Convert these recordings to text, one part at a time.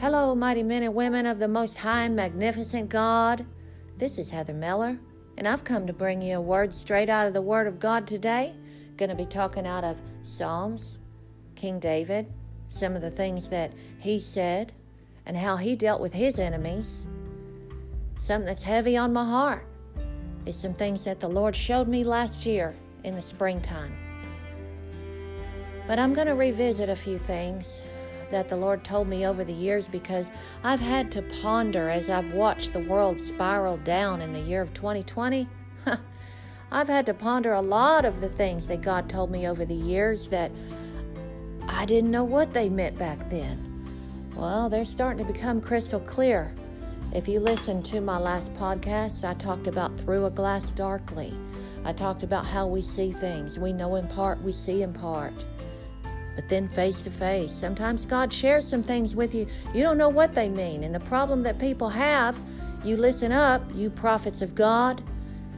Hello, mighty men and women of the Most High Magnificent God. This is Heather Miller, and I've come to bring you a word straight out of the Word of God today. Going to be talking out of Psalms, King David, some of the things that he said, and how he dealt with his enemies. Something that's heavy on my heart is some things that the Lord showed me last year in the springtime. But I'm going to revisit a few things that the Lord told me over the years because I've had to ponder as I've watched the world spiral down in the year of 2020. I've had to ponder a lot of the things that God told me over the years that I didn't know what they meant back then. Well, they're starting to become crystal clear. If you listen to my last podcast, I talked about through a glass darkly. I talked about how we see things. We know in part, we see in part but then face to face. Sometimes God shares some things with you. You don't know what they mean. And the problem that people have, you listen up, you prophets of God,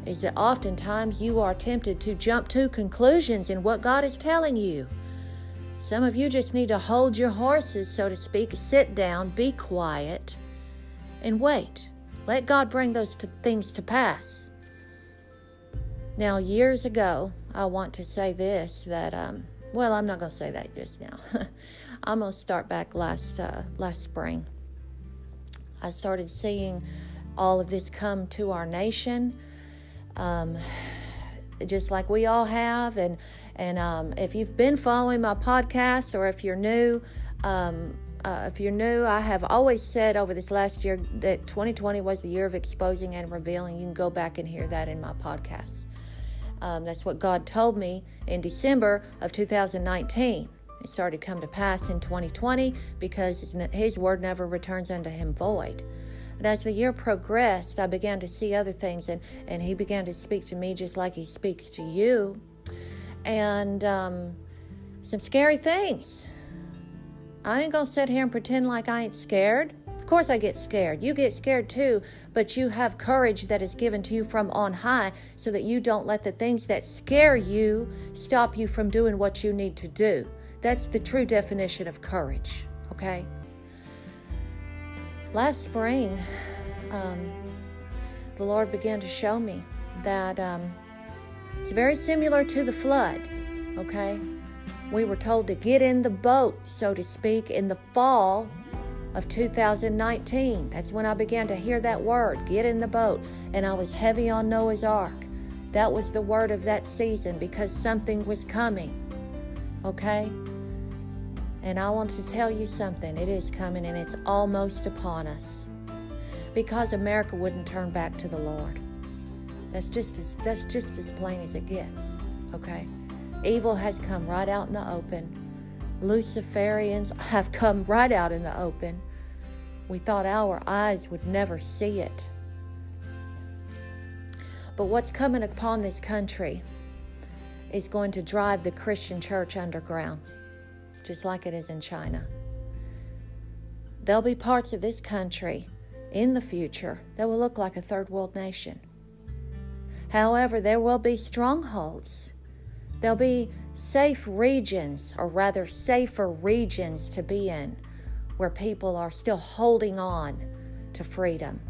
is that oftentimes you are tempted to jump to conclusions in what God is telling you. Some of you just need to hold your horses, so to speak, sit down, be quiet, and wait. Let God bring those things to pass. Now, years ago, I want to say this that um, well, I'm not going to say that just now. I'm going to start back last uh, last spring. I started seeing all of this come to our nation, um, just like we all have. And and um, if you've been following my podcast, or if you're new, um, uh, if you're new, I have always said over this last year that 2020 was the year of exposing and revealing. You can go back and hear that in my podcast. Um, that's what God told me in December of 2019. It started to come to pass in 2020 because his, word never returns unto him void. But as the year progressed, I began to see other things, and, and he began to speak to me just like he speaks to you. And um, some scary things. I ain't gonna sit here and pretend like I ain't scared. Course, I get scared. You get scared too, but you have courage that is given to you from on high so that you don't let the things that scare you stop you from doing what you need to do. That's the true definition of courage, okay? Last spring, um, the Lord began to show me that um, it's very similar to the flood, okay? We were told to get in the boat, so to speak, in the fall of 2019. That's when I began to hear that word get in the boat. And I was heavy on Noah's Ark. That was the word of that season because something was coming. Okay? And I want to tell you something. It is coming and it's almost upon us. Because America wouldn't turn back to the Lord. That's just as that's just as plain as it gets. Okay? Evil has come right out in the open Luciferians have come right out in the open. We thought our eyes would never see it. But what's coming upon this country is going to drive the Christian church underground, just like it is in China. There'll be parts of this country in the future that will look like a third world nation. However, there will be strongholds. There'll be safe regions, or rather, safer regions to be in, where people are still holding on to freedom.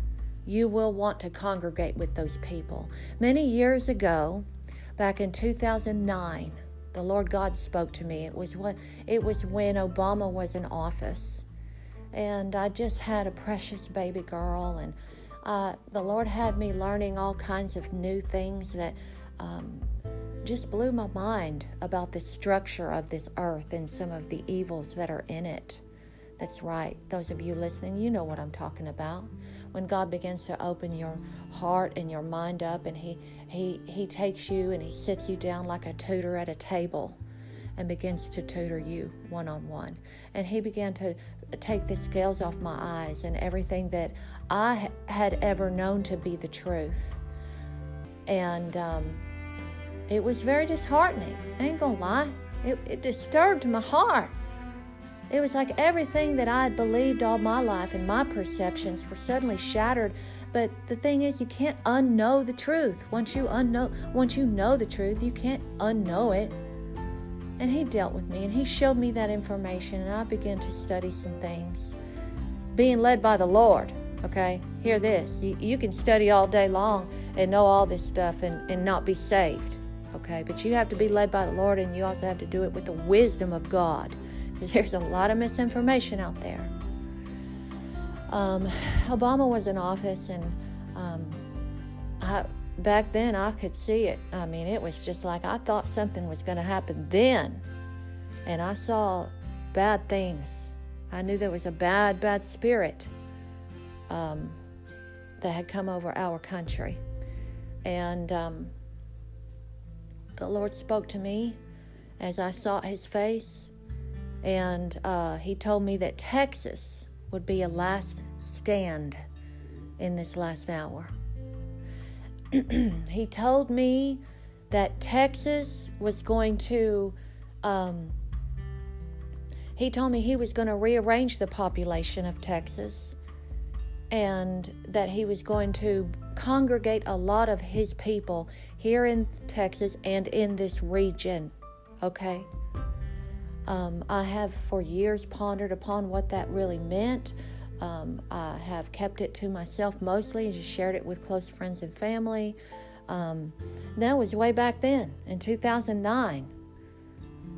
You will want to congregate with those people. Many years ago, back in 2009, the Lord God spoke to me. It was when, it was when Obama was in office. And I just had a precious baby girl, and uh, the Lord had me learning all kinds of new things that um, just blew my mind about the structure of this earth and some of the evils that are in it. That's right. Those of you listening, you know what I'm talking about. When God begins to open your heart and your mind up and he he he takes you and he sits you down like a tutor at a table and begins to tutor you one on one. And he began to take the scales off my eyes and everything that I had ever known to be the truth. And um, it was very disheartening. I ain't gonna lie. It, it disturbed my heart. It was like everything that I had believed all my life and my perceptions were suddenly shattered. But the thing is, you can't unknow the truth. Once you unknow, once you know the truth, you can't unknow it. And he dealt with me and he showed me that information, and I began to study some things. being led by the Lord. Okay, hear this. You, you can study all day long and know all this stuff and, and not be saved. Okay, but you have to be led by the Lord and you also have to do it with the wisdom of God because there's a lot of misinformation out there. Um, Obama was in office and um, I, back then I could see it. I mean, it was just like I thought something was going to happen then. And I saw bad things. I knew there was a bad, bad spirit um, that had come over our country. And um, the Lord spoke to me as I sought his face. And uh, he told me that Texas would be a last stand in this last hour. he told me that Texas was going to, um, he told me he was going to rearrange the population of Texas and that he was going to congregate a lot of his people here in Texas and in this region. Okay? Um, I have for years pondered upon what that really meant. Um, I have kept it to myself mostly and just shared it with close friends and family. Um, that was way back then in 2009.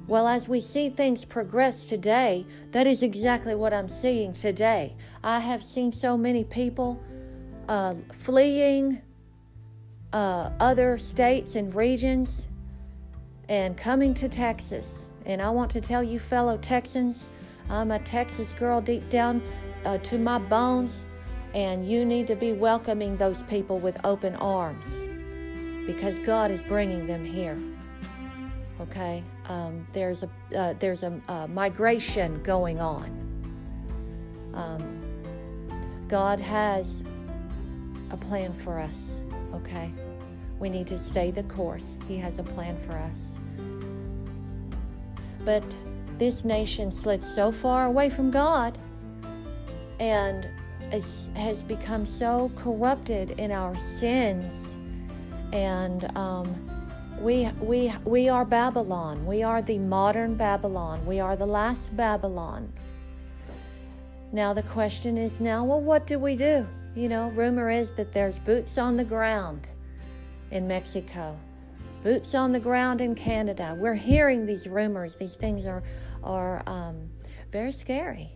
Well, as we see things progress today, that is exactly what I'm seeing today. I have seen so many people uh, fleeing uh, other states and regions and coming to Texas. And I want to tell you, fellow Texans, I'm a Texas girl deep down uh, to my bones, and you need to be welcoming those people with open arms because God is bringing them here. Okay, um, there's a uh, there's a, a, migration going on. Um, God has a plan for us. Okay, we need to stay the course. He has a plan for us. But this nation slid so far away from God and is, has become so corrupted in our sins. And um, we, we, we are Babylon. We are the modern Babylon. We are the last Babylon. Now, the question is now, well, what do we do? You know, rumor is that there's boots on the ground in Mexico, boots on the ground in Canada. We're hearing these rumors. These things are, are um, very scary.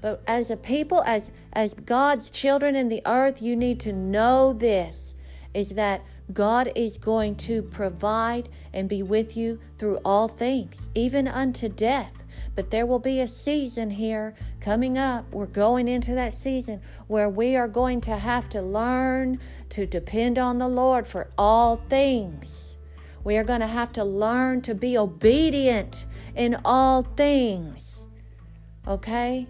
But as a people, as, as God's children in the earth, you need to know this is that God is going to provide and be with you through all things, even unto death. But there will be a season here coming up. We're going into that season where we are going to have to learn to depend on the Lord for all things. We are going to have to learn to be obedient in all things. Okay?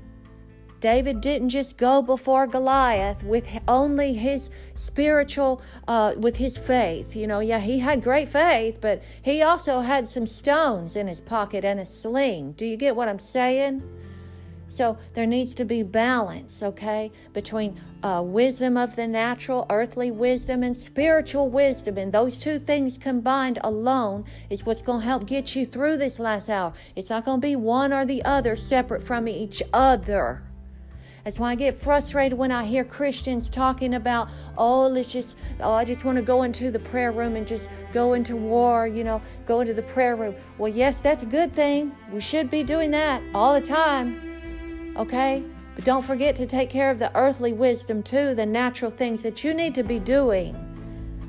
David didn't just go before Goliath with only his spiritual, uh, with his faith. You know, yeah, he had great faith, but he also had some stones in his pocket and a sling. Do you get what I'm saying? So there needs to be balance, okay, between uh, wisdom of the natural, earthly wisdom, and spiritual wisdom. And those two things combined alone is what's going to help get you through this last hour. It's not going to be one or the other separate from each other. That's why I get frustrated when I hear Christians talking about, oh, let's just, oh, I just want to go into the prayer room and just go into war, you know, go into the prayer room. Well, yes, that's a good thing. We should be doing that all the time. Okay? But don't forget to take care of the earthly wisdom too, the natural things that you need to be doing.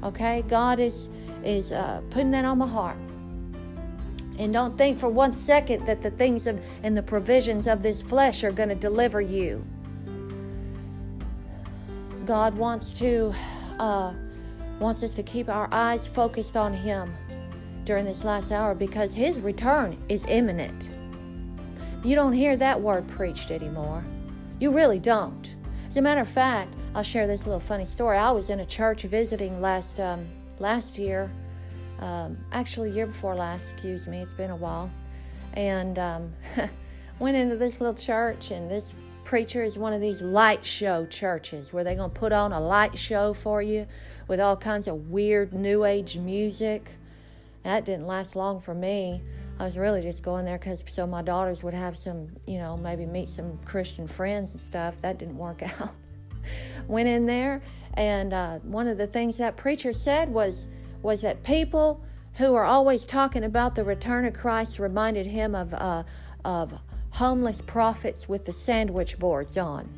Okay? God is is uh, putting that on my heart. And don't think for one second that the things of, and the provisions of this flesh are going to deliver you. God wants to uh, wants us to keep our eyes focused on Him during this last hour because His return is imminent. You don't hear that word preached anymore. You really don't. As a matter of fact, I'll share this little funny story. I was in a church visiting last um, last year, um, actually year before last. Excuse me, it's been a while, and um, went into this little church, and this preacher is one of these light show churches where they're going to put on a light show for you with all kinds of weird new age music. That didn't last long for me. I was really just going there because so my daughters would have some, you know, maybe meet some Christian friends and stuff. That didn't work out. Went in there, and uh, one of the things that preacher said was was that people who are always talking about the return of Christ reminded him of uh, of homeless prophets with the sandwich boards on.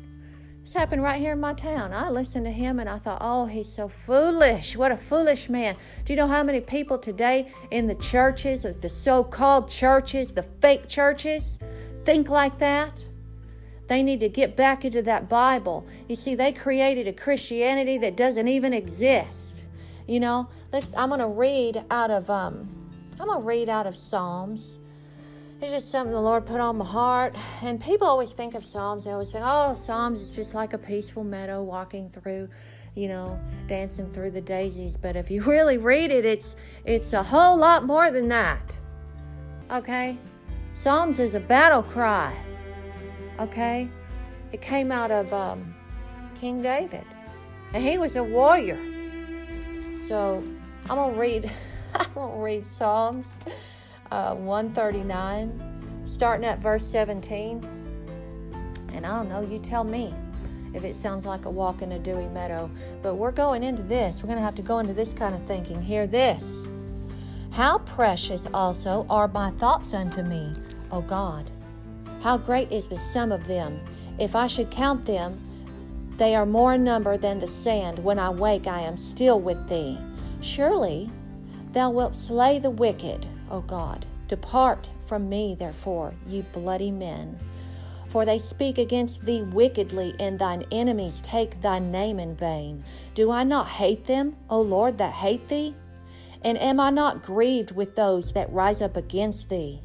This happened right here in my town. I listened to him and I thought, oh, he's so foolish. What a foolish man. Do you know how many people today in the churches, the so called churches, the fake churches, think like that? They need to get back into that Bible. You see, they created a Christianity that doesn't even exist. You know, let's I'm gonna read out of um I'm gonna read out of Psalms it's just something the Lord put on my heart. And people always think of Psalms. They always think, oh, Psalms is just like a peaceful meadow walking through, you know, dancing through the daisies. But if you really read it, it's it's a whole lot more than that. Okay? Psalms is a battle cry. Okay? It came out of um, King David. And he was a warrior. So I'm gonna read I'm gonna read Psalms uh, 139, starting at verse 17. And I don't know, you tell me if it sounds like a walk in a dewy meadow. But we're going into this. We're going to have to go into this kind of thinking. Hear this. How precious also are my thoughts unto me, O God. How great is the sum of them. If I should count them, they are more in number than the sand. When I wake, I am still with thee. Surely thou wilt slay the wicked O God. Depart from me, therefore, ye bloody men. For they speak against thee wickedly, and thine enemies take thy name in vain. Do I not hate them, O Lord, that hate thee? And am I not grieved with those that rise up against thee?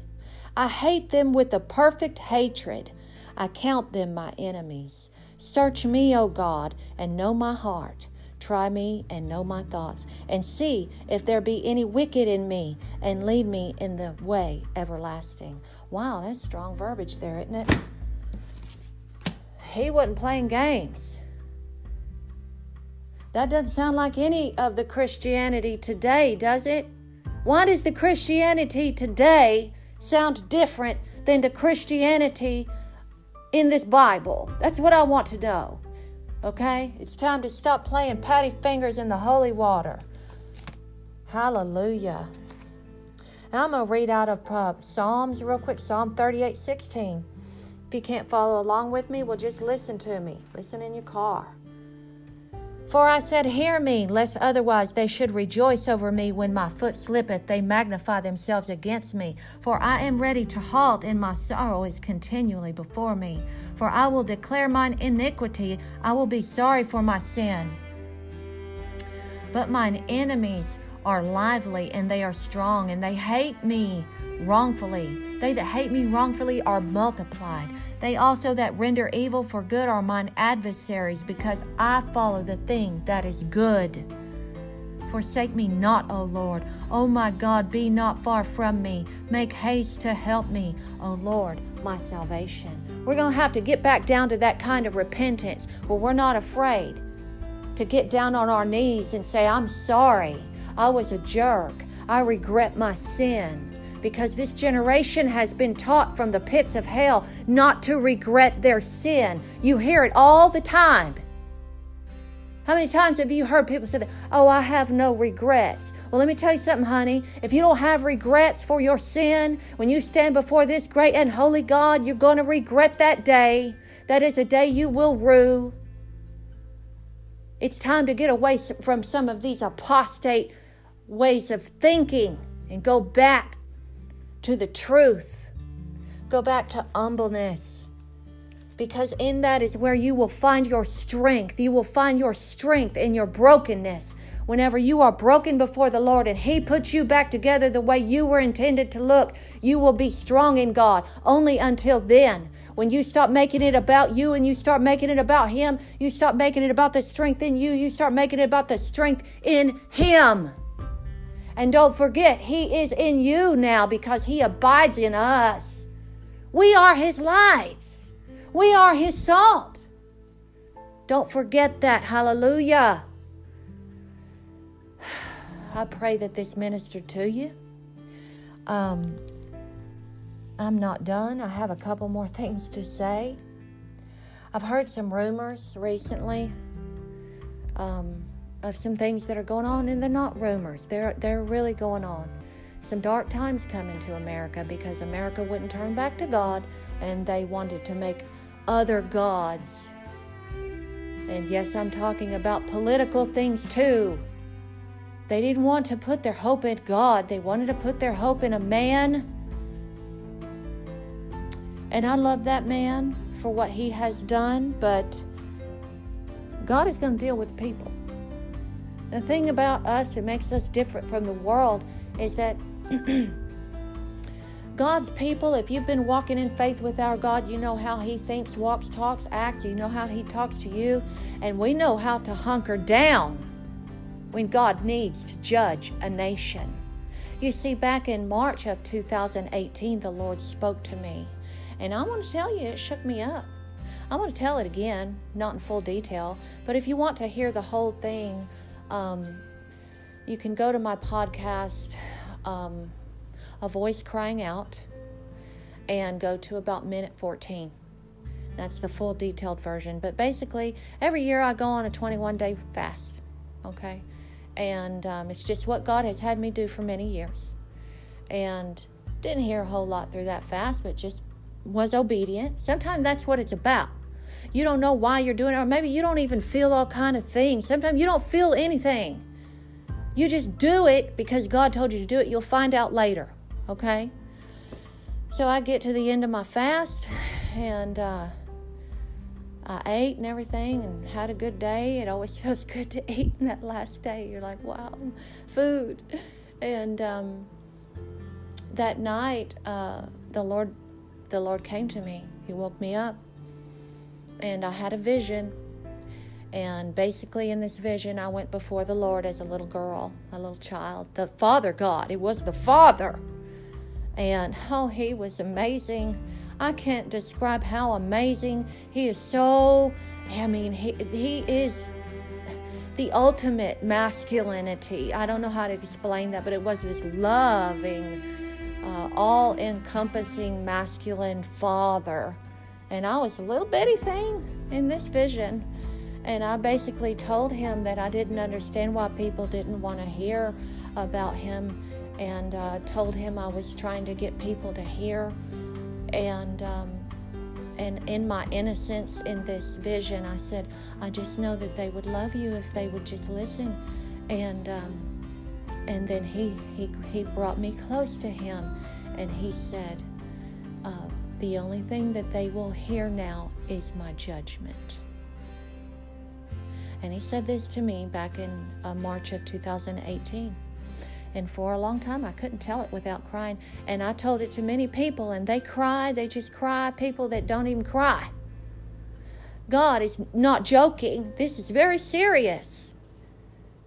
I hate them with a perfect hatred. I count them my enemies. Search me, O God, and know my heart. Try me and know my thoughts, and see if there be any wicked in me, and lead me in the way everlasting. Wow, that's strong verbiage there, isn't it? He wasn't playing games. That doesn't sound like any of the Christianity today, does it? Why does the Christianity today sound different than the Christianity in this Bible? That's what I want to know. Okay? It's time to stop playing patty fingers in the holy water. Hallelujah. Now I'm going to read out of uh, Psalms real quick Psalm 38 16. If you can't follow along with me, well, just listen to me. Listen in your car. For I said, Hear me, lest otherwise they should rejoice over me when my foot slippeth, they magnify themselves against me. For I am ready to halt, and my sorrow is continually before me. For I will declare mine iniquity, I will be sorry for my sin. But mine enemies are lively, and they are strong, and they hate me wrongfully. They that hate me wrongfully are multiplied. They also that render evil for good are mine adversaries, because I follow the thing that is good. Forsake me not, O Lord. O my God, be not far from me. Make haste to help me, O Lord, my salvation. We're going to have to get back down to that kind of repentance where we're not afraid to get down on our knees and say, I'm sorry. I was a jerk. I regret my sin because this generation has been taught from the pits of hell not to regret their sin. You hear it all the time. How many times have you heard people say that? Oh, I have no regrets. Well, let me tell you something, honey. If you don't have regrets for your sin, when you stand before this great and holy God, you're going to regret that day. That is a day you will rue. It's time to get away from some of these apostate ways of thinking and go back to the truth. Go back to humbleness. Because in that is where you will find your strength. You will find your strength in your brokenness. Whenever you are broken before the Lord and He puts you back together the way you were intended to look, you will be strong in God. Only until then, when you stop making it about you and you start making it about Him, you stop making it about the strength in you, you start making it about the strength in Him. And don't forget, He is in you now because He abides in us. We are His lights, we are His salt. Don't forget that. Hallelujah. I pray that this ministered to you. Um, I'm not done. I have a couple more things to say. I've heard some rumors recently um, of some things that are going on, and they're not rumors. They're they're really going on. Some dark times coming to America because America wouldn't turn back to God, and they wanted to make other gods. And yes, I'm talking about political things too. They didn't want to put their hope in God. They wanted to put their hope in a man. And I love that man for what he has done, but God is going to deal with people. The thing about us that makes us different from the world is that God's people, if you've been walking in faith with our God, you know how He thinks, walks, talks, acts. You know how He talks to you. And we know how to hunker down when God needs to judge a nation. You see, back in March of 2018, the Lord spoke to me. And I want to tell you, it shook me up. I want to tell it again, not in full detail, but if you want to hear the whole thing, um, you can go to my podcast, um, A Voice Crying Out, and go to about minute 14. That's the full detailed version. But basically, every year I go on a 21 day fast, okay? And um, it's just what God has had me do for many years. And didn't hear a whole lot through that fast, but just was obedient. Sometimes that's what it's about. You don't know why you're doing it, or maybe you don't even feel all kind of things. Sometimes you don't feel anything. You just do it because God told you to do it. You'll find out later, okay? So I get to the end of my fast, and uh, I ate and everything, and had a good day. It always feels good to eat in that last day. You're like, wow, food. And um, that night, uh, the Lord, the Lord came to me. He woke me up and I had a vision. And basically, in this vision, I went before the Lord as a little girl, a little child. The Father God, it was the Father. And oh, He was amazing. I can't describe how amazing He is. So, I mean, He, he is the ultimate masculinity. I don't know how to explain that, but it was this loving, uh, all encompassing masculine father and I was a little bitty thing in this vision. And I basically told him that I didn't understand why people didn't want to hear about him, and uh, told him I was trying to get people to hear. And um, and in my innocence in this vision, I said, I just know that they would love you if they would just listen. And um, and then he he he brought me close to him, and he said. Uh, the only thing that they will hear now is my judgment. And he said this to me back in uh, March of 2018. And for a long time, I couldn't tell it without crying. And I told it to many people, and they cried. They just cry, people that don't even cry. God is not joking. This is very serious.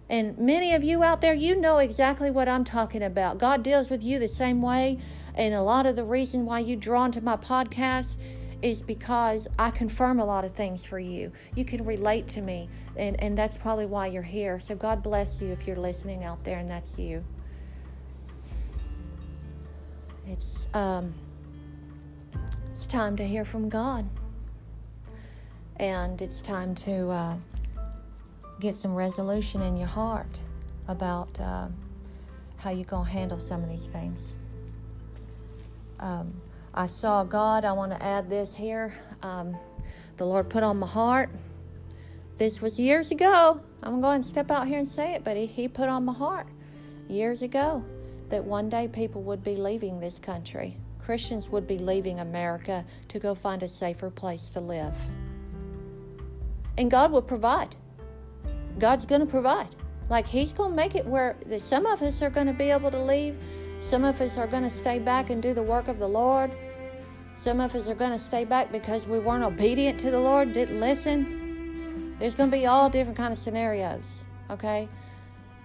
And many of you out there, you know exactly what I'm talking about. God deals with you the same way and a lot of the reason why you drawn to my podcast is because I confirm a lot of things for you. You can relate to me, and, and that's probably why you're here. So God bless you if you're listening out there, and that's you. It's um, it's time to hear from God, and it's time to uh, get some resolution in your heart about uh, how you're gonna handle some of these things. Um, I saw God. I want to add this here. Um, the Lord put on my heart. This was years ago. I'm going to step out here and say it, but he, he put on my heart years ago that one day people would be leaving this country. Christians would be leaving America to go find a safer place to live. And God will provide. God's going to provide. Like He's going to make it where some of us are going to be able to leave some of us are going to stay back and do the work of the Lord. Some of us are going to stay back because we weren't obedient to the Lord, didn't listen. There's going to be all different kind of scenarios, okay?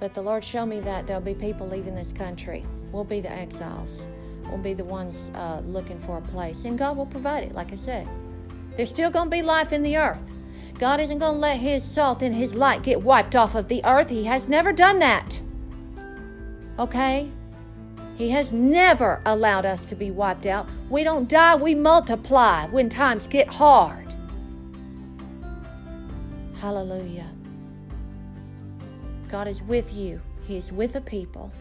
But the Lord showed me that there'll be people leaving this country. We'll be the exiles. We'll be the ones uh, looking for a place. And God will provide it, like I said. There's still going to be life in the earth. God isn't going to let His salt and His light get wiped off of the earth. He has never done that. Okay? He has never allowed us to be wiped out. We don't die, we multiply when times get hard. Hallelujah. God is with you, He is with the people.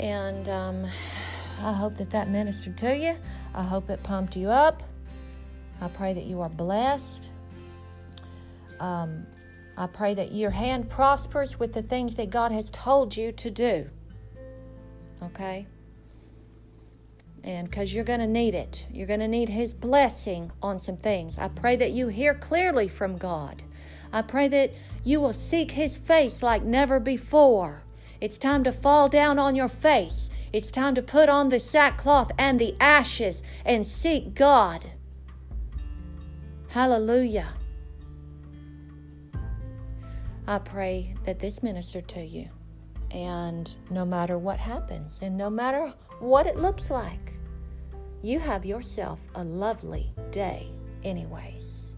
And um, I hope that that ministered to you. I hope it pumped you up. I pray that you are blessed. Um, I pray that your hand prospers with the things that God has told you to do. Okay? And because you're going to need it, you're going to need His blessing on some things. I pray that you hear clearly from God. I pray that you will seek His face like never before. It's time to fall down on your face. It's time to put on the sackcloth and the ashes and seek God. Hallelujah. I pray that this minister to you. And no matter what happens, and no matter what it looks like, you have yourself a lovely day, anyways.